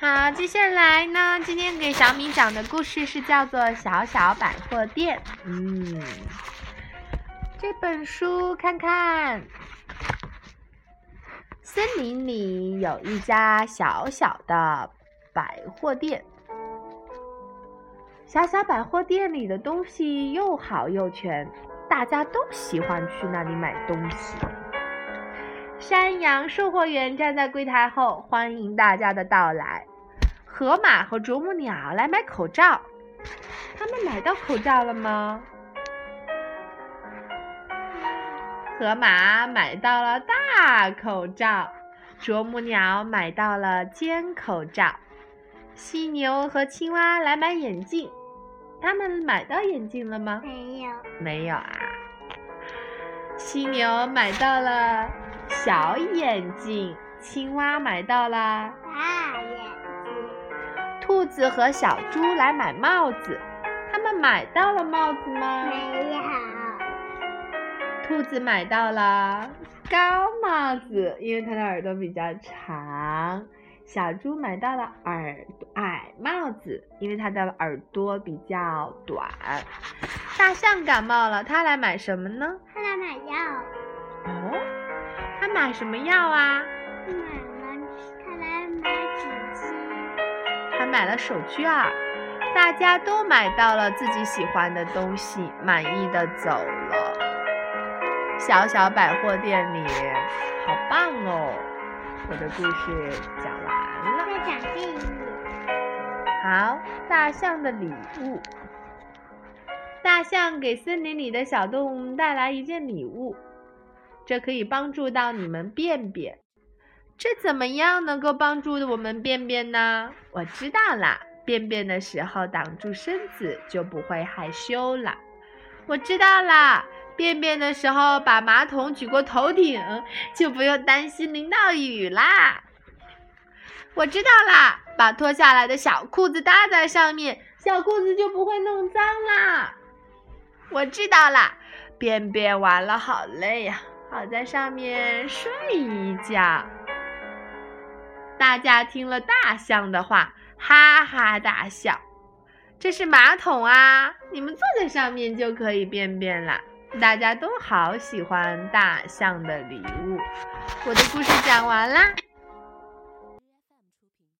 好，接下来呢，今天给小米讲的故事是叫做《小小百货店》。嗯，这本书看看，森林里有一家小小的百货店。小小百货店里的东西又好又全，大家都喜欢去那里买东西。山羊售货员站在柜台后，欢迎大家的到来。河马和啄木鸟来买口罩，他们买到口罩了吗？河马买到了大口罩，啄木鸟买到了尖口罩，犀牛和青蛙来买眼镜，他们买到眼镜了吗？没有，没有啊。犀牛买到了小眼睛，青蛙买到了大眼睛。兔子和小猪来买帽子，他们买到了帽子吗？没有。兔子买到了高帽子，因为它的耳朵比较长。小猪买到了耳矮帽子，因为它的耳朵比较短。大象感冒了，它来买什么呢？买什么药啊？它买了，他来买纸巾。还买了手绢儿。大家都买到了自己喜欢的东西，满意的走了。小小百货店里，好棒哦！我的故事讲完了。再讲这一页。好，大象的礼物。大象给森林里的小动物带来一件礼物，这可以帮助到你们便便。这怎么样能够帮助我们便便呢？我知道啦，便便的时候挡住身子就不会害羞了。我知道啦，便便的时候把马桶举过头顶就不用担心淋到雨啦。我知道啦，把脱下来的小裤子搭在上面，小裤子就不会弄脏啦。我知道啦，便便完了好累呀，好在上面睡一觉。大家听了大象的话，哈哈大笑。这是马桶啊，你们坐在上面就可以便便啦。大家都好喜欢大象的礼物。我的故事讲完啦。